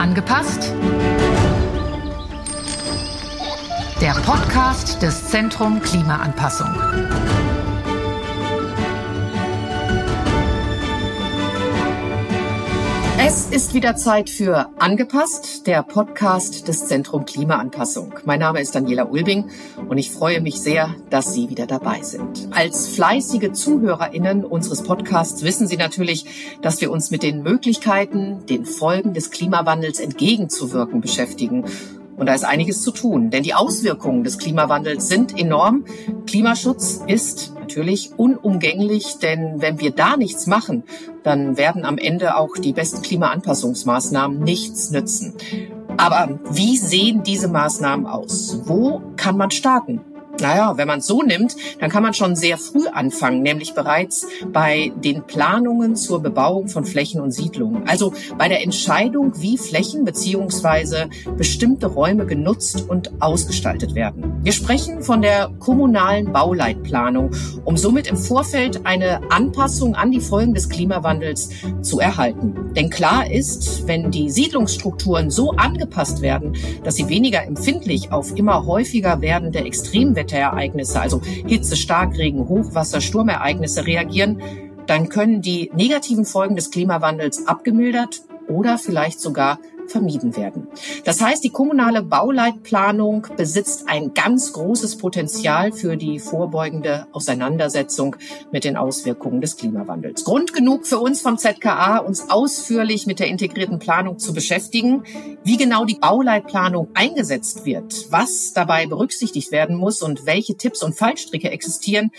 Angepasst? Der Podcast des Zentrum Klimaanpassung. Es ist wieder Zeit für Angepasst, der Podcast des Zentrum Klimaanpassung. Mein Name ist Daniela Ulbing und ich freue mich sehr, dass Sie wieder dabei sind. Als fleißige ZuhörerInnen unseres Podcasts wissen Sie natürlich, dass wir uns mit den Möglichkeiten, den Folgen des Klimawandels entgegenzuwirken beschäftigen und da ist einiges zu tun, denn die Auswirkungen des Klimawandels sind enorm. Klimaschutz ist natürlich unumgänglich, denn wenn wir da nichts machen, dann werden am Ende auch die besten Klimaanpassungsmaßnahmen nichts nützen. Aber wie sehen diese Maßnahmen aus? Wo kann man starten? Naja, wenn man es so nimmt, dann kann man schon sehr früh anfangen, nämlich bereits bei den Planungen zur Bebauung von Flächen und Siedlungen. Also bei der Entscheidung, wie Flächen beziehungsweise bestimmte Räume genutzt und ausgestaltet werden. Wir sprechen von der kommunalen Bauleitplanung, um somit im Vorfeld eine Anpassung an die Folgen des Klimawandels zu erhalten. Denn klar ist, wenn die Siedlungsstrukturen so angepasst werden, dass sie weniger empfindlich auf immer häufiger werdende Extremwetter Extremwetterereignisse, also Hitze, Starkregen, Hochwasser, Sturmereignisse reagieren, dann können die negativen Folgen des Klimawandels abgemildert oder vielleicht sogar vermieden werden. Das heißt, die kommunale Bauleitplanung besitzt ein ganz großes Potenzial für die vorbeugende Auseinandersetzung mit den Auswirkungen des Klimawandels. Grund genug für uns vom ZKA, uns ausführlich mit der integrierten Planung zu beschäftigen, wie genau die Bauleitplanung eingesetzt wird, was dabei berücksichtigt werden muss und welche Tipps und Fallstricke existieren,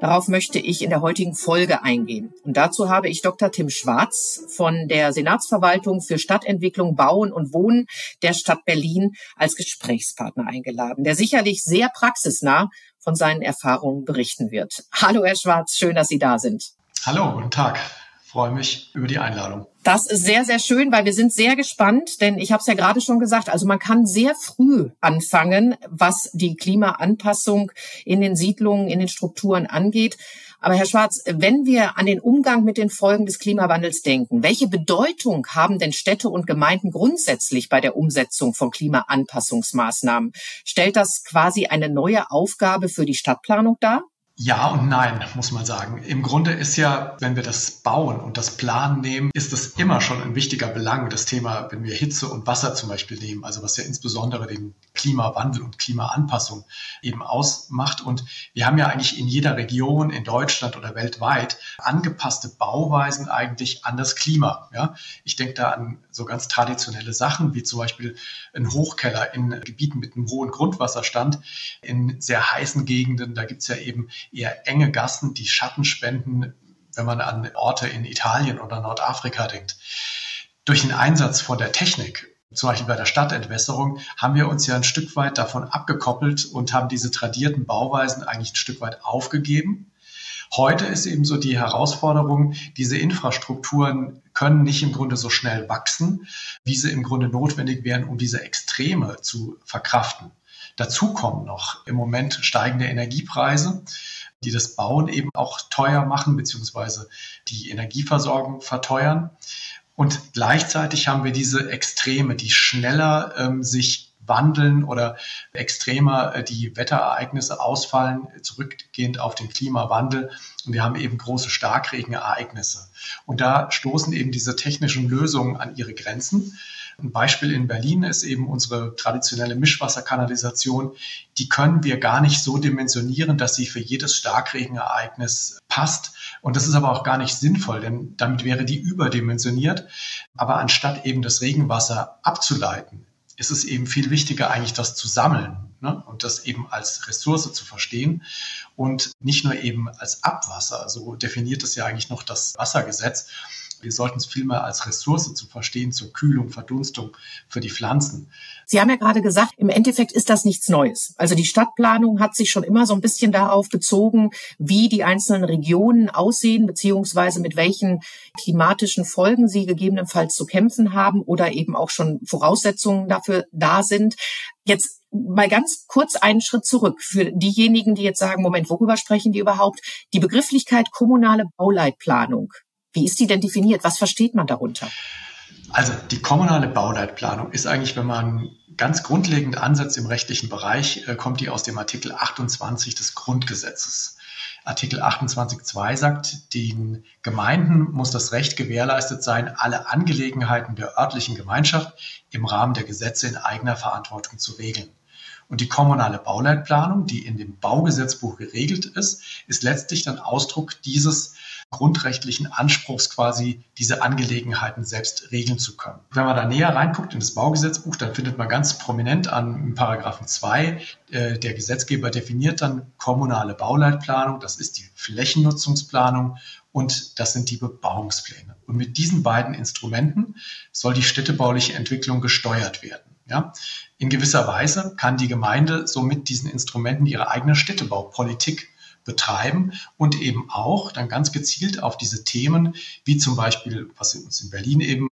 Darauf möchte ich in der heutigen Folge eingehen. Und dazu habe ich Dr. Tim Schwarz von der Senatsverwaltung für Stadtentwicklung, Bauen und Wohnen der Stadt Berlin als Gesprächspartner eingeladen, der sicherlich sehr praxisnah von seinen Erfahrungen berichten wird. Hallo, Herr Schwarz, schön, dass Sie da sind. Hallo, guten Tag freue mich über die Einladung. Das ist sehr, sehr schön, weil wir sind sehr gespannt, denn ich habe es ja gerade schon gesagt, also man kann sehr früh anfangen, was die Klimaanpassung in den Siedlungen, in den Strukturen angeht. Aber Herr Schwarz, wenn wir an den Umgang mit den Folgen des Klimawandels denken, welche Bedeutung haben denn Städte und Gemeinden grundsätzlich bei der Umsetzung von Klimaanpassungsmaßnahmen? Stellt das quasi eine neue Aufgabe für die Stadtplanung dar? Ja und nein, muss man sagen. Im Grunde ist ja, wenn wir das Bauen und das Planen nehmen, ist es immer schon ein wichtiger Belang. Das Thema, wenn wir Hitze und Wasser zum Beispiel nehmen, also was ja insbesondere den Klimawandel und Klimaanpassung eben ausmacht. Und wir haben ja eigentlich in jeder Region in Deutschland oder weltweit angepasste Bauweisen eigentlich an das Klima. Ja, ich denke da an so ganz traditionelle Sachen wie zum Beispiel ein Hochkeller in Gebieten mit einem hohen Grundwasserstand, in sehr heißen Gegenden. Da gibt's ja eben eher enge Gassen, die Schatten spenden, wenn man an Orte in Italien oder Nordafrika denkt. Durch den Einsatz von der Technik, zum Beispiel bei der Stadtentwässerung, haben wir uns ja ein Stück weit davon abgekoppelt und haben diese tradierten Bauweisen eigentlich ein Stück weit aufgegeben. Heute ist eben so die Herausforderung, diese Infrastrukturen können nicht im Grunde so schnell wachsen, wie sie im Grunde notwendig wären, um diese Extreme zu verkraften. Dazu kommen noch im Moment steigende Energiepreise, die das Bauen eben auch teuer machen, beziehungsweise die Energieversorgung verteuern. Und gleichzeitig haben wir diese Extreme, die schneller ähm, sich wandeln oder extremer äh, die Wetterereignisse ausfallen, zurückgehend auf den Klimawandel. Und wir haben eben große Starkregenereignisse. Und da stoßen eben diese technischen Lösungen an ihre Grenzen. Ein Beispiel in Berlin ist eben unsere traditionelle Mischwasserkanalisation. Die können wir gar nicht so dimensionieren, dass sie für jedes Starkregenereignis passt. Und das ist aber auch gar nicht sinnvoll, denn damit wäre die überdimensioniert. Aber anstatt eben das Regenwasser abzuleiten, ist es eben viel wichtiger, eigentlich das zu sammeln ne? und das eben als Ressource zu verstehen und nicht nur eben als Abwasser. So definiert es ja eigentlich noch das Wassergesetz. Wir sollten es vielmehr als Ressource zu verstehen zur Kühlung, Verdunstung für die Pflanzen. Sie haben ja gerade gesagt, im Endeffekt ist das nichts Neues. Also die Stadtplanung hat sich schon immer so ein bisschen darauf bezogen, wie die einzelnen Regionen aussehen, beziehungsweise mit welchen klimatischen Folgen sie gegebenenfalls zu kämpfen haben oder eben auch schon Voraussetzungen dafür da sind. Jetzt mal ganz kurz einen Schritt zurück für diejenigen, die jetzt sagen, Moment, worüber sprechen die überhaupt? Die Begrifflichkeit kommunale Bauleitplanung. Wie ist die denn definiert? Was versteht man darunter? Also die kommunale Bauleitplanung ist eigentlich, wenn man ganz grundlegend ansetzt im rechtlichen Bereich, äh, kommt die aus dem Artikel 28 des Grundgesetzes. Artikel 28.2 sagt, den Gemeinden muss das Recht gewährleistet sein, alle Angelegenheiten der örtlichen Gemeinschaft im Rahmen der Gesetze in eigener Verantwortung zu regeln. Und die kommunale Bauleitplanung, die in dem Baugesetzbuch geregelt ist, ist letztlich dann Ausdruck dieses grundrechtlichen Anspruchs quasi diese Angelegenheiten selbst regeln zu können. Wenn man da näher reinguckt in das Baugesetzbuch, dann findet man ganz prominent an Paragraphen 2, äh, der Gesetzgeber definiert dann kommunale Bauleitplanung, das ist die Flächennutzungsplanung und das sind die Bebauungspläne. Und mit diesen beiden Instrumenten soll die städtebauliche Entwicklung gesteuert werden. Ja? In gewisser Weise kann die Gemeinde so mit diesen Instrumenten ihre eigene Städtebaupolitik betreiben und eben auch dann ganz gezielt auf diese Themen, wie zum Beispiel, was uns in Berlin eben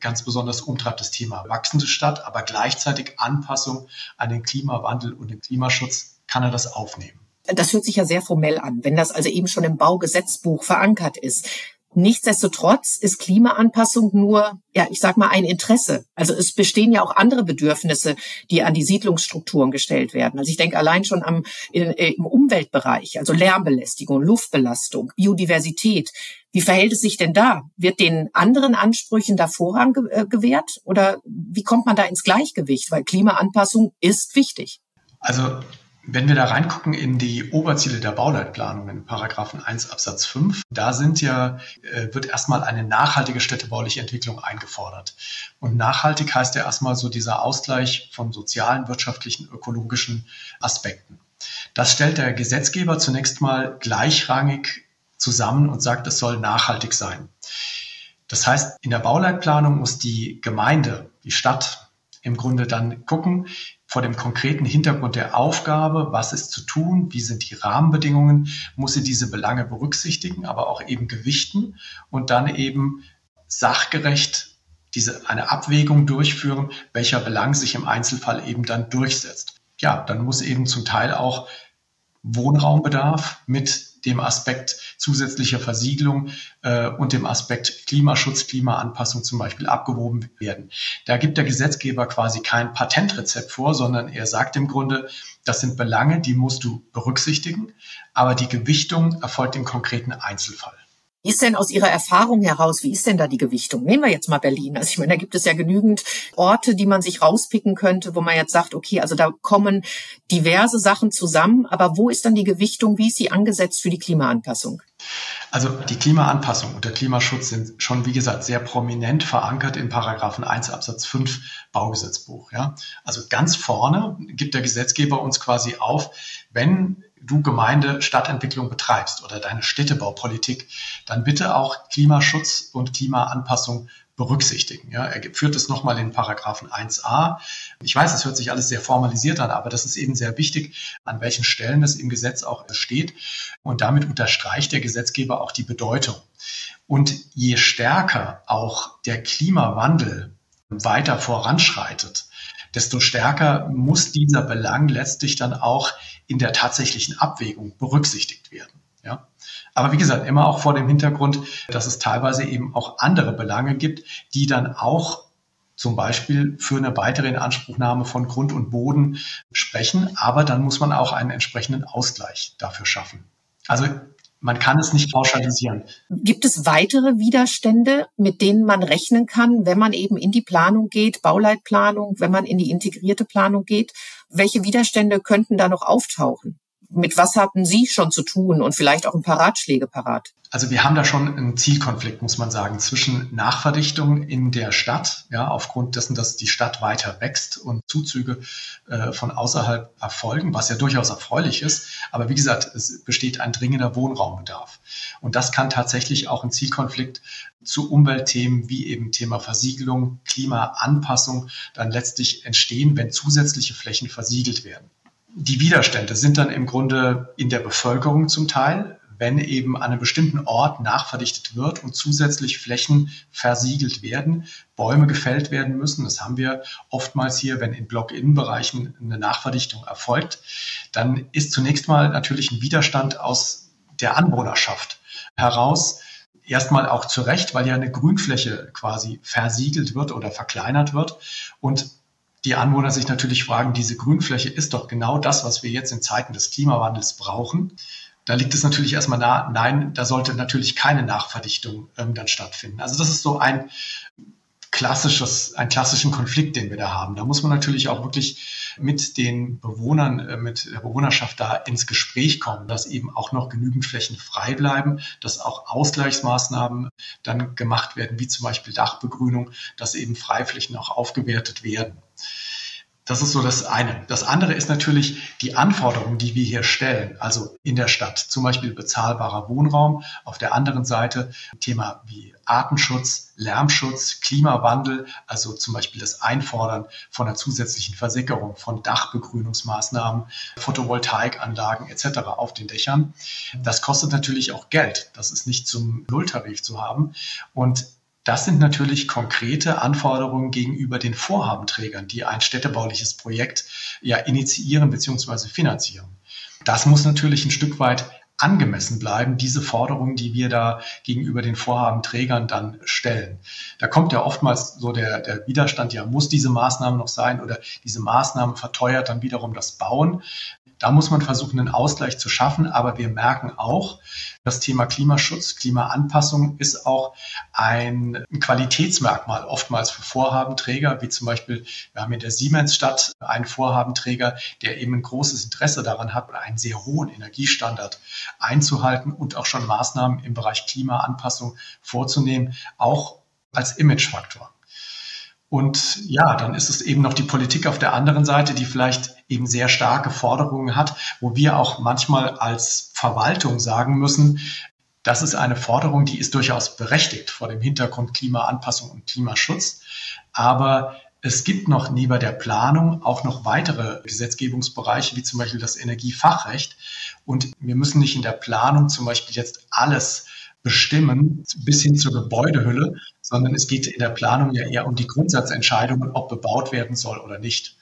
ganz besonders umtreibt, das Thema wachsende Stadt, aber gleichzeitig Anpassung an den Klimawandel und den Klimaschutz, kann er das aufnehmen. Das hört sich ja sehr formell an, wenn das also eben schon im Baugesetzbuch verankert ist. Nichtsdestotrotz ist Klimaanpassung nur, ja, ich sag mal, ein Interesse. Also es bestehen ja auch andere Bedürfnisse, die an die Siedlungsstrukturen gestellt werden. Also ich denke allein schon am, äh, im Umweltbereich, also Lärmbelästigung, Luftbelastung, Biodiversität. Wie verhält es sich denn da? Wird den anderen Ansprüchen da Vorrang äh, gewährt? Oder wie kommt man da ins Gleichgewicht? Weil Klimaanpassung ist wichtig. Also wenn wir da reingucken in die Oberziele der Bauleitplanung in Paragraphen 1 Absatz 5, da sind ja, äh, wird erstmal eine nachhaltige städtebauliche Entwicklung eingefordert. Und nachhaltig heißt ja erstmal so dieser Ausgleich von sozialen, wirtschaftlichen, ökologischen Aspekten. Das stellt der Gesetzgeber zunächst mal gleichrangig zusammen und sagt, es soll nachhaltig sein. Das heißt, in der Bauleitplanung muss die Gemeinde, die Stadt im Grunde dann gucken, vor dem konkreten Hintergrund der Aufgabe, was ist zu tun, wie sind die Rahmenbedingungen, muss sie diese Belange berücksichtigen, aber auch eben gewichten und dann eben sachgerecht diese, eine Abwägung durchführen, welcher Belang sich im Einzelfall eben dann durchsetzt. Ja, dann muss eben zum Teil auch Wohnraumbedarf mit dem Aspekt zusätzlicher Versiegelung äh, und dem Aspekt Klimaschutz, Klimaanpassung zum Beispiel abgewogen werden. Da gibt der Gesetzgeber quasi kein Patentrezept vor, sondern er sagt im Grunde, das sind Belange, die musst du berücksichtigen, aber die Gewichtung erfolgt im konkreten Einzelfall. Wie ist denn aus Ihrer Erfahrung heraus, wie ist denn da die Gewichtung? Nehmen wir jetzt mal Berlin. Also ich meine, da gibt es ja genügend Orte, die man sich rauspicken könnte, wo man jetzt sagt, okay, also da kommen diverse Sachen zusammen, aber wo ist dann die Gewichtung? Wie ist sie angesetzt für die Klimaanpassung? Also die Klimaanpassung und der Klimaschutz sind schon, wie gesagt, sehr prominent verankert in Paragraphen 1 Absatz 5 Baugesetzbuch. Ja? Also ganz vorne gibt der Gesetzgeber uns quasi auf, wenn du Gemeinde Stadtentwicklung betreibst oder deine Städtebaupolitik, dann bitte auch Klimaschutz und Klimaanpassung berücksichtigen. Ja, er führt es nochmal in Paragraphen 1a. Ich weiß, es hört sich alles sehr formalisiert an, aber das ist eben sehr wichtig, an welchen Stellen es im Gesetz auch steht. Und damit unterstreicht der Gesetzgeber auch die Bedeutung. Und je stärker auch der Klimawandel weiter voranschreitet, desto stärker muss dieser Belang letztlich dann auch in der tatsächlichen Abwägung berücksichtigt werden. Ja? Aber wie gesagt, immer auch vor dem Hintergrund, dass es teilweise eben auch andere Belange gibt, die dann auch zum Beispiel für eine weitere Inanspruchnahme von Grund und Boden sprechen. Aber dann muss man auch einen entsprechenden Ausgleich dafür schaffen. Also man kann es nicht pauschalisieren. Gibt es weitere Widerstände, mit denen man rechnen kann, wenn man eben in die Planung geht, Bauleitplanung, wenn man in die integrierte Planung geht? Welche Widerstände könnten da noch auftauchen? Mit was hatten Sie schon zu tun und vielleicht auch ein paar Ratschläge parat? Also wir haben da schon einen Zielkonflikt, muss man sagen, zwischen Nachverdichtung in der Stadt, ja, aufgrund dessen, dass die Stadt weiter wächst und Zuzüge äh, von außerhalb erfolgen, was ja durchaus erfreulich ist. Aber wie gesagt, es besteht ein dringender Wohnraumbedarf. Und das kann tatsächlich auch ein Zielkonflikt zu Umweltthemen wie eben Thema Versiegelung, Klimaanpassung dann letztlich entstehen, wenn zusätzliche Flächen versiegelt werden. Die Widerstände sind dann im Grunde in der Bevölkerung zum Teil, wenn eben an einem bestimmten Ort nachverdichtet wird und zusätzlich Flächen versiegelt werden, Bäume gefällt werden müssen. Das haben wir oftmals hier, wenn in Block-Innenbereichen eine Nachverdichtung erfolgt. Dann ist zunächst mal natürlich ein Widerstand aus der Anwohnerschaft heraus. erstmal auch zu Recht, weil ja eine Grünfläche quasi versiegelt wird oder verkleinert wird. Und die Anwohner sich natürlich fragen, diese Grünfläche ist doch genau das, was wir jetzt in Zeiten des Klimawandels brauchen. Da liegt es natürlich erstmal nah, nein, da sollte natürlich keine Nachverdichtung ähm, dann stattfinden. Also das ist so ein klassisches, einen klassischen Konflikt, den wir da haben. Da muss man natürlich auch wirklich mit den Bewohnern, äh, mit der Bewohnerschaft da ins Gespräch kommen, dass eben auch noch genügend Flächen frei bleiben, dass auch Ausgleichsmaßnahmen dann gemacht werden, wie zum Beispiel Dachbegrünung, dass eben Freiflächen auch aufgewertet werden. Das ist so das eine. Das andere ist natürlich die Anforderungen, die wir hier stellen, also in der Stadt, zum Beispiel bezahlbarer Wohnraum. Auf der anderen Seite Thema wie Artenschutz, Lärmschutz, Klimawandel, also zum Beispiel das Einfordern von einer zusätzlichen Versickerung, von Dachbegrünungsmaßnahmen, Photovoltaikanlagen etc. auf den Dächern. Das kostet natürlich auch Geld. Das ist nicht zum Nulltarif zu haben. Und das sind natürlich konkrete Anforderungen gegenüber den Vorhabenträgern, die ein städtebauliches Projekt ja initiieren bzw. finanzieren. Das muss natürlich ein Stück weit angemessen bleiben, diese Forderungen, die wir da gegenüber den Vorhabenträgern dann stellen. Da kommt ja oftmals so der, der Widerstand, ja, muss diese Maßnahme noch sein oder diese Maßnahme verteuert dann wiederum das Bauen. Da muss man versuchen, einen Ausgleich zu schaffen. Aber wir merken auch, das Thema Klimaschutz, Klimaanpassung ist auch ein Qualitätsmerkmal oftmals für Vorhabenträger, wie zum Beispiel, wir haben in der Siemensstadt einen Vorhabenträger, der eben ein großes Interesse daran hat, einen sehr hohen Energiestandard einzuhalten und auch schon Maßnahmen im Bereich Klimaanpassung vorzunehmen, auch als Imagefaktor. Und ja, dann ist es eben noch die Politik auf der anderen Seite, die vielleicht eben sehr starke Forderungen hat, wo wir auch manchmal als Verwaltung sagen müssen, das ist eine Forderung, die ist durchaus berechtigt vor dem Hintergrund Klimaanpassung und Klimaschutz. Aber es gibt noch neben der Planung auch noch weitere Gesetzgebungsbereiche, wie zum Beispiel das Energiefachrecht. Und wir müssen nicht in der Planung zum Beispiel jetzt alles bestimmen, bis hin zur Gebäudehülle, sondern es geht in der Planung ja eher um die Grundsatzentscheidungen, ob bebaut werden soll oder nicht.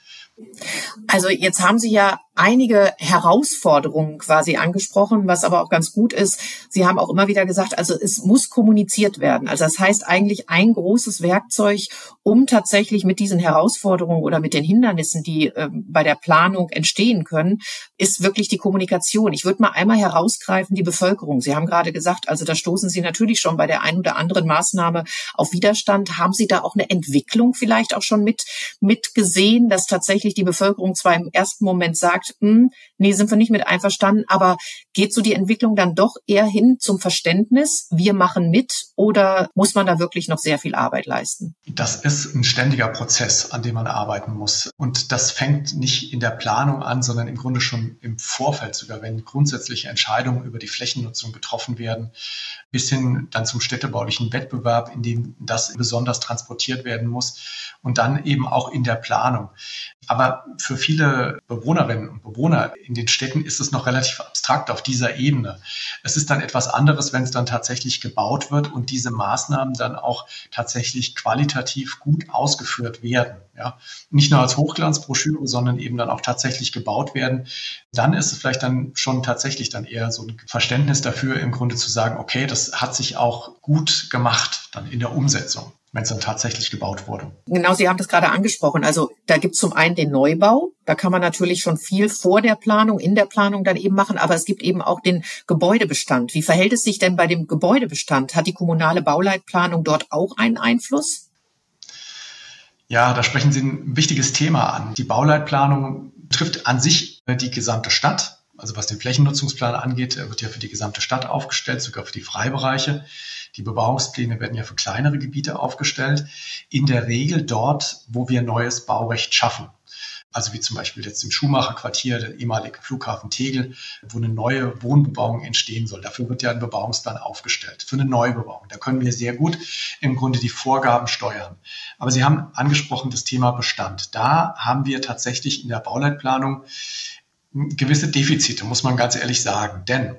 Also jetzt haben Sie ja einige Herausforderungen quasi angesprochen, was aber auch ganz gut ist. Sie haben auch immer wieder gesagt, also es muss kommuniziert werden. Also das heißt eigentlich ein großes Werkzeug, um tatsächlich mit diesen Herausforderungen oder mit den Hindernissen, die äh, bei der Planung entstehen können, ist wirklich die Kommunikation. Ich würde mal einmal herausgreifen, die Bevölkerung. Sie haben gerade gesagt, also da stoßen Sie natürlich schon bei der einen oder anderen Maßnahme auf Widerstand. Haben Sie da auch eine Entwicklung vielleicht auch schon mit, mit gesehen, dass tatsächlich die Bevölkerung zwar im ersten Moment sagt, sagt, hm, nee, sind wir nicht mit einverstanden, aber geht so die Entwicklung dann doch eher hin zum Verständnis, wir machen mit oder muss man da wirklich noch sehr viel Arbeit leisten? Das ist ein ständiger Prozess, an dem man arbeiten muss. Und das fängt nicht in der Planung an, sondern im Grunde schon im Vorfeld sogar, wenn grundsätzliche Entscheidungen über die Flächennutzung getroffen werden, bis hin dann zum städtebaulichen Wettbewerb, in dem das besonders transportiert werden muss und dann eben auch in der Planung. Aber für viele Bewohnerinnen und Bewohner in den Städten ist es noch relativ abstrakt auf dieser Ebene. Es ist dann etwas anderes, wenn es dann tatsächlich gebaut wird und diese Maßnahmen dann auch tatsächlich qualitativ gut ausgeführt werden. Ja, nicht nur als Hochglanzbroschüre, sondern eben dann auch tatsächlich gebaut werden. Dann ist es vielleicht dann schon tatsächlich dann eher so ein Verständnis dafür, im Grunde zu sagen, okay, das hat sich auch gut gemacht dann in der Umsetzung wenn es dann tatsächlich gebaut wurde. Genau, Sie haben das gerade angesprochen. Also da gibt es zum einen den Neubau. Da kann man natürlich schon viel vor der Planung, in der Planung dann eben machen. Aber es gibt eben auch den Gebäudebestand. Wie verhält es sich denn bei dem Gebäudebestand? Hat die kommunale Bauleitplanung dort auch einen Einfluss? Ja, da sprechen Sie ein wichtiges Thema an. Die Bauleitplanung trifft an sich die gesamte Stadt. Also was den Flächennutzungsplan angeht, wird ja für die gesamte Stadt aufgestellt, sogar für die Freibereiche. Die Bebauungspläne werden ja für kleinere Gebiete aufgestellt. In der Regel dort, wo wir neues Baurecht schaffen. Also wie zum Beispiel jetzt im Schumacher-Quartier, der ehemalige Flughafen Tegel, wo eine neue Wohnbebauung entstehen soll. Dafür wird ja ein Bebauungsplan aufgestellt, für eine Neubebauung. Da können wir sehr gut im Grunde die Vorgaben steuern. Aber Sie haben angesprochen das Thema Bestand. Da haben wir tatsächlich in der Bauleitplanung gewisse Defizite, muss man ganz ehrlich sagen. Denn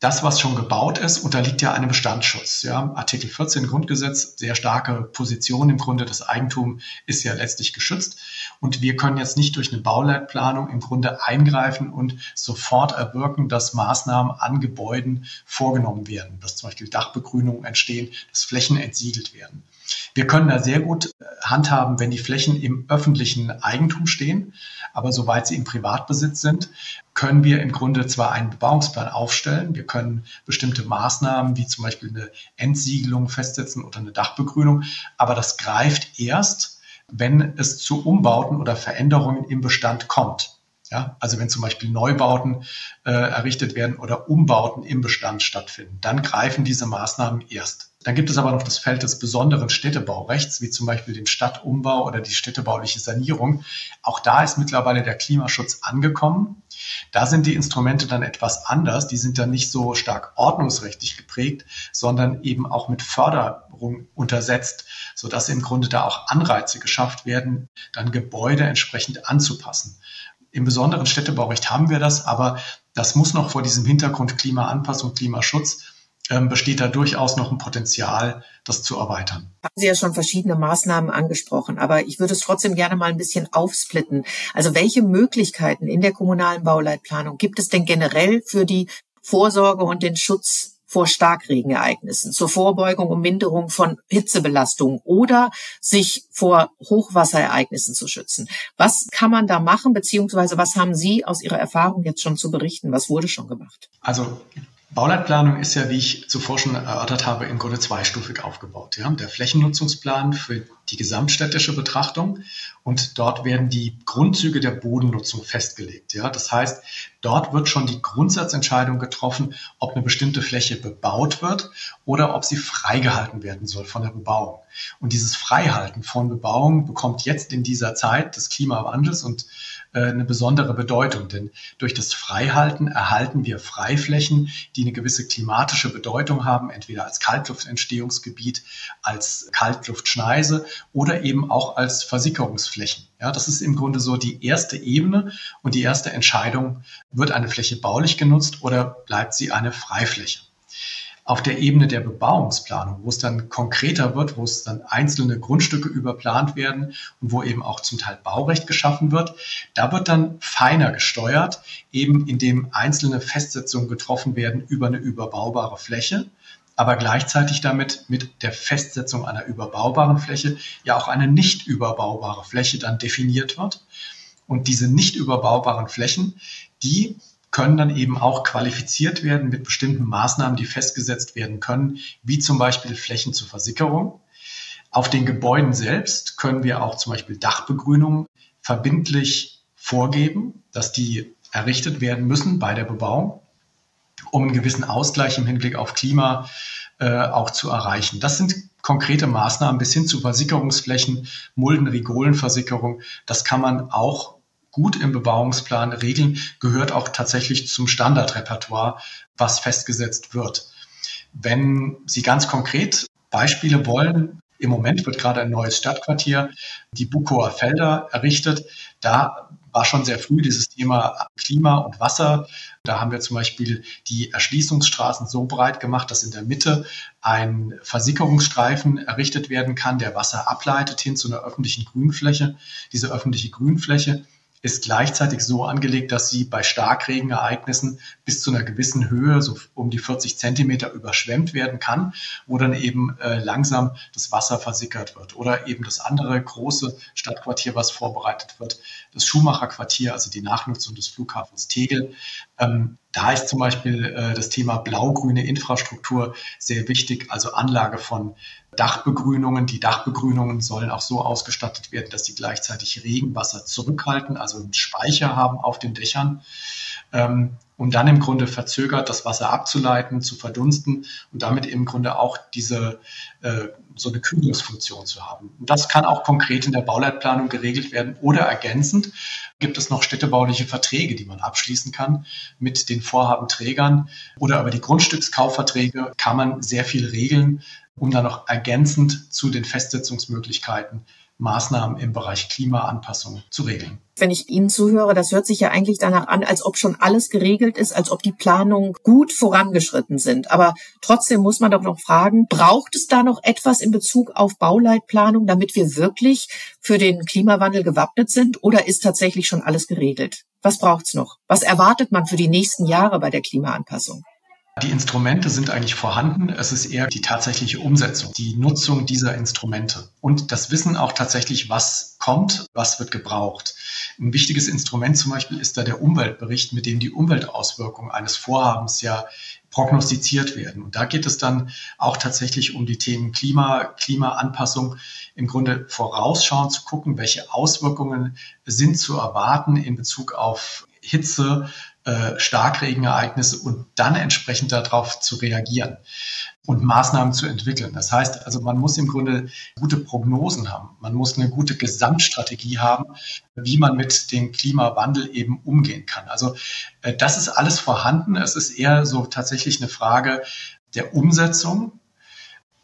das, was schon gebaut ist, unterliegt ja einem Bestandsschutz. Ja, Artikel 14 Grundgesetz, sehr starke Position im Grunde. Das Eigentum ist ja letztlich geschützt. Und wir können jetzt nicht durch eine Bauleitplanung im Grunde eingreifen und sofort erwirken, dass Maßnahmen an Gebäuden vorgenommen werden, dass zum Beispiel Dachbegrünungen entstehen, dass Flächen entsiegelt werden. Wir können da sehr gut äh, handhaben, wenn die Flächen im öffentlichen Eigentum stehen, aber soweit sie im Privatbesitz sind, können wir im Grunde zwar einen Bebauungsplan aufstellen, wir können bestimmte Maßnahmen wie zum Beispiel eine Entsiegelung festsetzen oder eine Dachbegrünung, aber das greift erst, wenn es zu Umbauten oder Veränderungen im Bestand kommt. Ja, also wenn zum Beispiel Neubauten äh, errichtet werden oder Umbauten im Bestand stattfinden, dann greifen diese Maßnahmen erst. Dann gibt es aber noch das Feld des besonderen Städtebaurechts, wie zum Beispiel den Stadtumbau oder die städtebauliche Sanierung. Auch da ist mittlerweile der Klimaschutz angekommen. Da sind die Instrumente dann etwas anders. Die sind dann nicht so stark ordnungsrechtlich geprägt, sondern eben auch mit Förderung untersetzt, sodass im Grunde da auch Anreize geschafft werden, dann Gebäude entsprechend anzupassen. Im besonderen Städtebaurecht haben wir das, aber das muss noch vor diesem Hintergrund Klimaanpassung, Klimaschutz ähm, besteht da durchaus noch ein Potenzial, das zu erweitern. Haben Sie ja schon verschiedene Maßnahmen angesprochen, aber ich würde es trotzdem gerne mal ein bisschen aufsplitten. Also welche Möglichkeiten in der kommunalen Bauleitplanung gibt es denn generell für die Vorsorge und den Schutz vor Starkregenereignissen, zur Vorbeugung und Minderung von Hitzebelastungen oder sich vor Hochwasserereignissen zu schützen. Was kann man da machen, beziehungsweise was haben Sie aus Ihrer Erfahrung jetzt schon zu berichten? Was wurde schon gemacht? Also Bauleitplanung ist ja, wie ich zuvor schon erörtert habe, im Grunde zweistufig aufgebaut. Ja? Der Flächennutzungsplan für die gesamtstädtische Betrachtung und dort werden die Grundzüge der Bodennutzung festgelegt. Ja? Das heißt, dort wird schon die Grundsatzentscheidung getroffen, ob eine bestimmte Fläche bebaut wird oder ob sie freigehalten werden soll von der Bebauung. Und dieses Freihalten von Bebauung bekommt jetzt in dieser Zeit des Klimawandels und eine besondere Bedeutung, denn durch das Freihalten erhalten wir Freiflächen, die eine gewisse klimatische Bedeutung haben, entweder als Kaltluftentstehungsgebiet, als Kaltluftschneise oder eben auch als Versickerungsflächen. Ja, das ist im Grunde so die erste Ebene und die erste Entscheidung, wird eine Fläche baulich genutzt oder bleibt sie eine Freifläche auf der Ebene der Bebauungsplanung, wo es dann konkreter wird, wo es dann einzelne Grundstücke überplant werden und wo eben auch zum Teil Baurecht geschaffen wird, da wird dann feiner gesteuert, eben indem einzelne Festsetzungen getroffen werden über eine überbaubare Fläche aber gleichzeitig damit mit der Festsetzung einer überbaubaren Fläche ja auch eine nicht überbaubare Fläche dann definiert wird. Und diese nicht überbaubaren Flächen, die können dann eben auch qualifiziert werden mit bestimmten Maßnahmen, die festgesetzt werden können, wie zum Beispiel Flächen zur Versickerung. Auf den Gebäuden selbst können wir auch zum Beispiel Dachbegrünungen verbindlich vorgeben, dass die errichtet werden müssen bei der Bebauung, um einen gewissen Ausgleich im Hinblick auf Klima äh, auch zu erreichen. Das sind konkrete Maßnahmen bis hin zu Versickerungsflächen, Mulden-Rigolenversickerung. Das kann man auch gut im Bebauungsplan regeln, gehört auch tatsächlich zum Standardrepertoire, was festgesetzt wird. Wenn Sie ganz konkret Beispiele wollen, im Moment wird gerade ein neues Stadtquartier, die Bukower Felder, errichtet. Da war schon sehr früh dieses Thema Klima und Wasser. Da haben wir zum Beispiel die Erschließungsstraßen so breit gemacht, dass in der Mitte ein Versickerungsstreifen errichtet werden kann, der Wasser ableitet hin zu einer öffentlichen Grünfläche. Diese öffentliche Grünfläche ist gleichzeitig so angelegt, dass sie bei Starkregenereignissen bis zu einer gewissen Höhe, so um die 40 Zentimeter, überschwemmt werden kann, wo dann eben äh, langsam das Wasser versickert wird. Oder eben das andere große Stadtquartier, was vorbereitet wird, das Schumacher Quartier, also die Nachnutzung des Flughafens Tegel. Ähm, da ist zum Beispiel äh, das Thema blau-grüne Infrastruktur sehr wichtig, also Anlage von Dachbegrünungen. Die Dachbegrünungen sollen auch so ausgestattet werden, dass sie gleichzeitig Regenwasser zurückhalten, also einen Speicher haben auf den Dächern, ähm, um dann im Grunde verzögert das Wasser abzuleiten, zu verdunsten und damit im Grunde auch diese äh, so eine Kühlungsfunktion zu haben. Und das kann auch konkret in der Bauleitplanung geregelt werden oder ergänzend gibt es noch städtebauliche Verträge, die man abschließen kann mit den Vorhabenträgern oder über die Grundstückskaufverträge kann man sehr viel regeln, um dann noch ergänzend zu den Festsetzungsmöglichkeiten Maßnahmen im Bereich Klimaanpassung zu regeln. Wenn ich Ihnen zuhöre, das hört sich ja eigentlich danach an, als ob schon alles geregelt ist, als ob die Planungen gut vorangeschritten sind. Aber trotzdem muss man doch noch fragen, braucht es da noch etwas in Bezug auf Bauleitplanung, damit wir wirklich für den Klimawandel gewappnet sind? Oder ist tatsächlich schon alles geregelt? Was braucht's noch? Was erwartet man für die nächsten Jahre bei der Klimaanpassung? Die Instrumente sind eigentlich vorhanden. Es ist eher die tatsächliche Umsetzung, die Nutzung dieser Instrumente und das Wissen auch tatsächlich, was kommt, was wird gebraucht. Ein wichtiges Instrument zum Beispiel ist da der Umweltbericht, mit dem die Umweltauswirkungen eines Vorhabens ja prognostiziert werden. Und da geht es dann auch tatsächlich um die Themen Klima, Klimaanpassung, im Grunde vorausschauend zu gucken, welche Auswirkungen sind zu erwarten in Bezug auf Hitze, äh, Starkregenereignisse und dann entsprechend darauf zu reagieren und Maßnahmen zu entwickeln. Das heißt also, man muss im Grunde gute Prognosen haben. Man muss eine gute Gesamtstrategie haben, wie man mit dem Klimawandel eben umgehen kann. Also äh, das ist alles vorhanden. Es ist eher so tatsächlich eine Frage der Umsetzung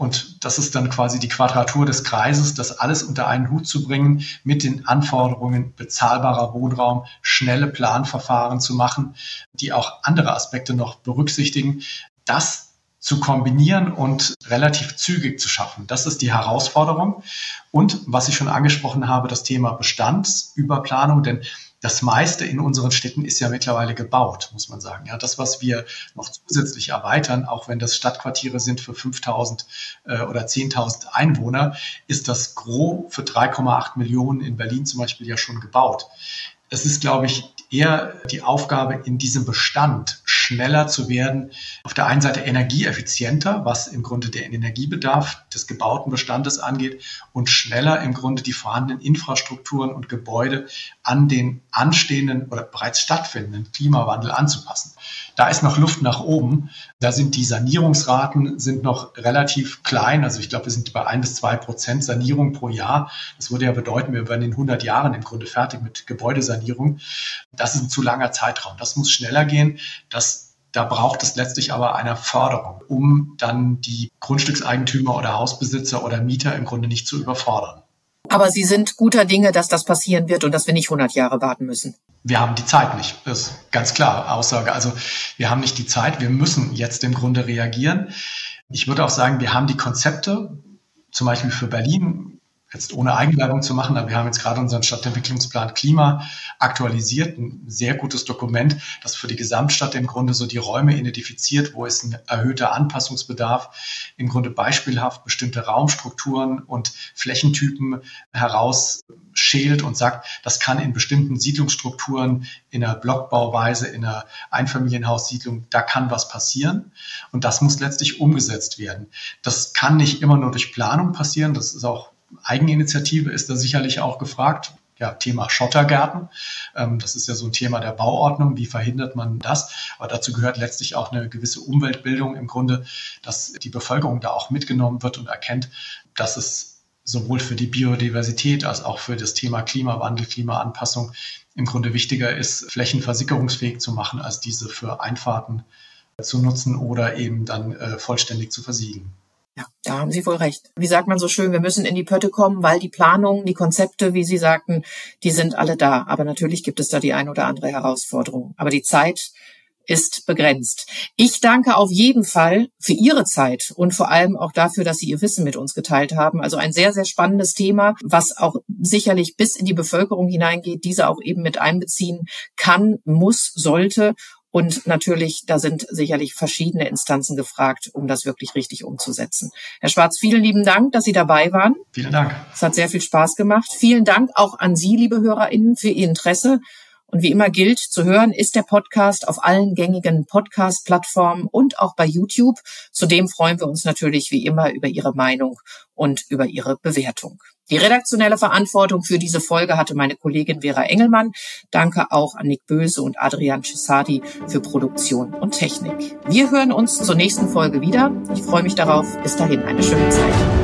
und das ist dann quasi die Quadratur des Kreises, das alles unter einen Hut zu bringen, mit den Anforderungen bezahlbarer Wohnraum, schnelle Planverfahren zu machen, die auch andere Aspekte noch berücksichtigen. Das zu kombinieren und relativ zügig zu schaffen. Das ist die Herausforderung. Und was ich schon angesprochen habe, das Thema Bestandsüberplanung, denn das meiste in unseren Städten ist ja mittlerweile gebaut, muss man sagen. Ja, das, was wir noch zusätzlich erweitern, auch wenn das Stadtquartiere sind für 5000 äh, oder 10.000 Einwohner, ist das Gros für 3,8 Millionen in Berlin zum Beispiel ja schon gebaut. Es ist, glaube ich, eher die Aufgabe, in diesem Bestand schneller zu werden. Auf der einen Seite energieeffizienter, was im Grunde den Energiebedarf des gebauten Bestandes angeht und schneller im Grunde die vorhandenen Infrastrukturen und Gebäude an den anstehenden oder bereits stattfindenden Klimawandel anzupassen. Da ist noch Luft nach oben. Da sind die Sanierungsraten sind noch relativ klein. Also ich glaube, wir sind bei ein bis zwei Prozent Sanierung pro Jahr. Das würde ja bedeuten, wir werden in 100 Jahren im Grunde fertig mit Gebäudesanierung. Das ist ein zu langer Zeitraum. Das muss schneller gehen. Das da braucht es letztlich aber eine Förderung, um dann die Grundstückseigentümer oder Hausbesitzer oder Mieter im Grunde nicht zu überfordern. Aber Sie sind guter Dinge, dass das passieren wird und dass wir nicht 100 Jahre warten müssen. Wir haben die Zeit nicht. Das ist ganz klar Aussage. Also wir haben nicht die Zeit. Wir müssen jetzt im Grunde reagieren. Ich würde auch sagen, wir haben die Konzepte, zum Beispiel für Berlin jetzt ohne Eigenwerbung zu machen, aber wir haben jetzt gerade unseren Stadtentwicklungsplan Klima aktualisiert, ein sehr gutes Dokument, das für die Gesamtstadt im Grunde so die Räume identifiziert, wo ist ein erhöhter Anpassungsbedarf, im Grunde beispielhaft bestimmte Raumstrukturen und Flächentypen herausschält und sagt, das kann in bestimmten Siedlungsstrukturen, in einer Blockbauweise, in einer Einfamilienhaussiedlung, da kann was passieren und das muss letztlich umgesetzt werden. Das kann nicht immer nur durch Planung passieren, das ist auch Eigeninitiative ist da sicherlich auch gefragt. Ja, Thema Schottergärten. Ähm, das ist ja so ein Thema der Bauordnung. Wie verhindert man das? Aber dazu gehört letztlich auch eine gewisse Umweltbildung im Grunde, dass die Bevölkerung da auch mitgenommen wird und erkennt, dass es sowohl für die Biodiversität als auch für das Thema Klimawandel, Klimaanpassung im Grunde wichtiger ist, Flächen versickerungsfähig zu machen, als diese für Einfahrten zu nutzen oder eben dann äh, vollständig zu versiegen. Ja, da haben Sie wohl recht. Wie sagt man so schön, wir müssen in die Pötte kommen, weil die Planungen, die Konzepte, wie Sie sagten, die sind alle da. Aber natürlich gibt es da die ein oder andere Herausforderung. Aber die Zeit ist begrenzt. Ich danke auf jeden Fall für Ihre Zeit und vor allem auch dafür, dass Sie Ihr Wissen mit uns geteilt haben. Also ein sehr, sehr spannendes Thema, was auch sicherlich bis in die Bevölkerung hineingeht, diese auch eben mit einbeziehen kann, muss, sollte. Und natürlich, da sind sicherlich verschiedene Instanzen gefragt, um das wirklich richtig umzusetzen. Herr Schwarz, vielen lieben Dank, dass Sie dabei waren. Vielen Dank. Es hat sehr viel Spaß gemacht. Vielen Dank auch an Sie, liebe HörerInnen, für Ihr Interesse. Und wie immer gilt, zu hören ist der Podcast auf allen gängigen Podcast-Plattformen und auch bei YouTube. Zudem freuen wir uns natürlich wie immer über Ihre Meinung und über Ihre Bewertung. Die redaktionelle Verantwortung für diese Folge hatte meine Kollegin Vera Engelmann. Danke auch an Nick Böse und Adrian Cesadi für Produktion und Technik. Wir hören uns zur nächsten Folge wieder. Ich freue mich darauf. Bis dahin eine schöne Zeit.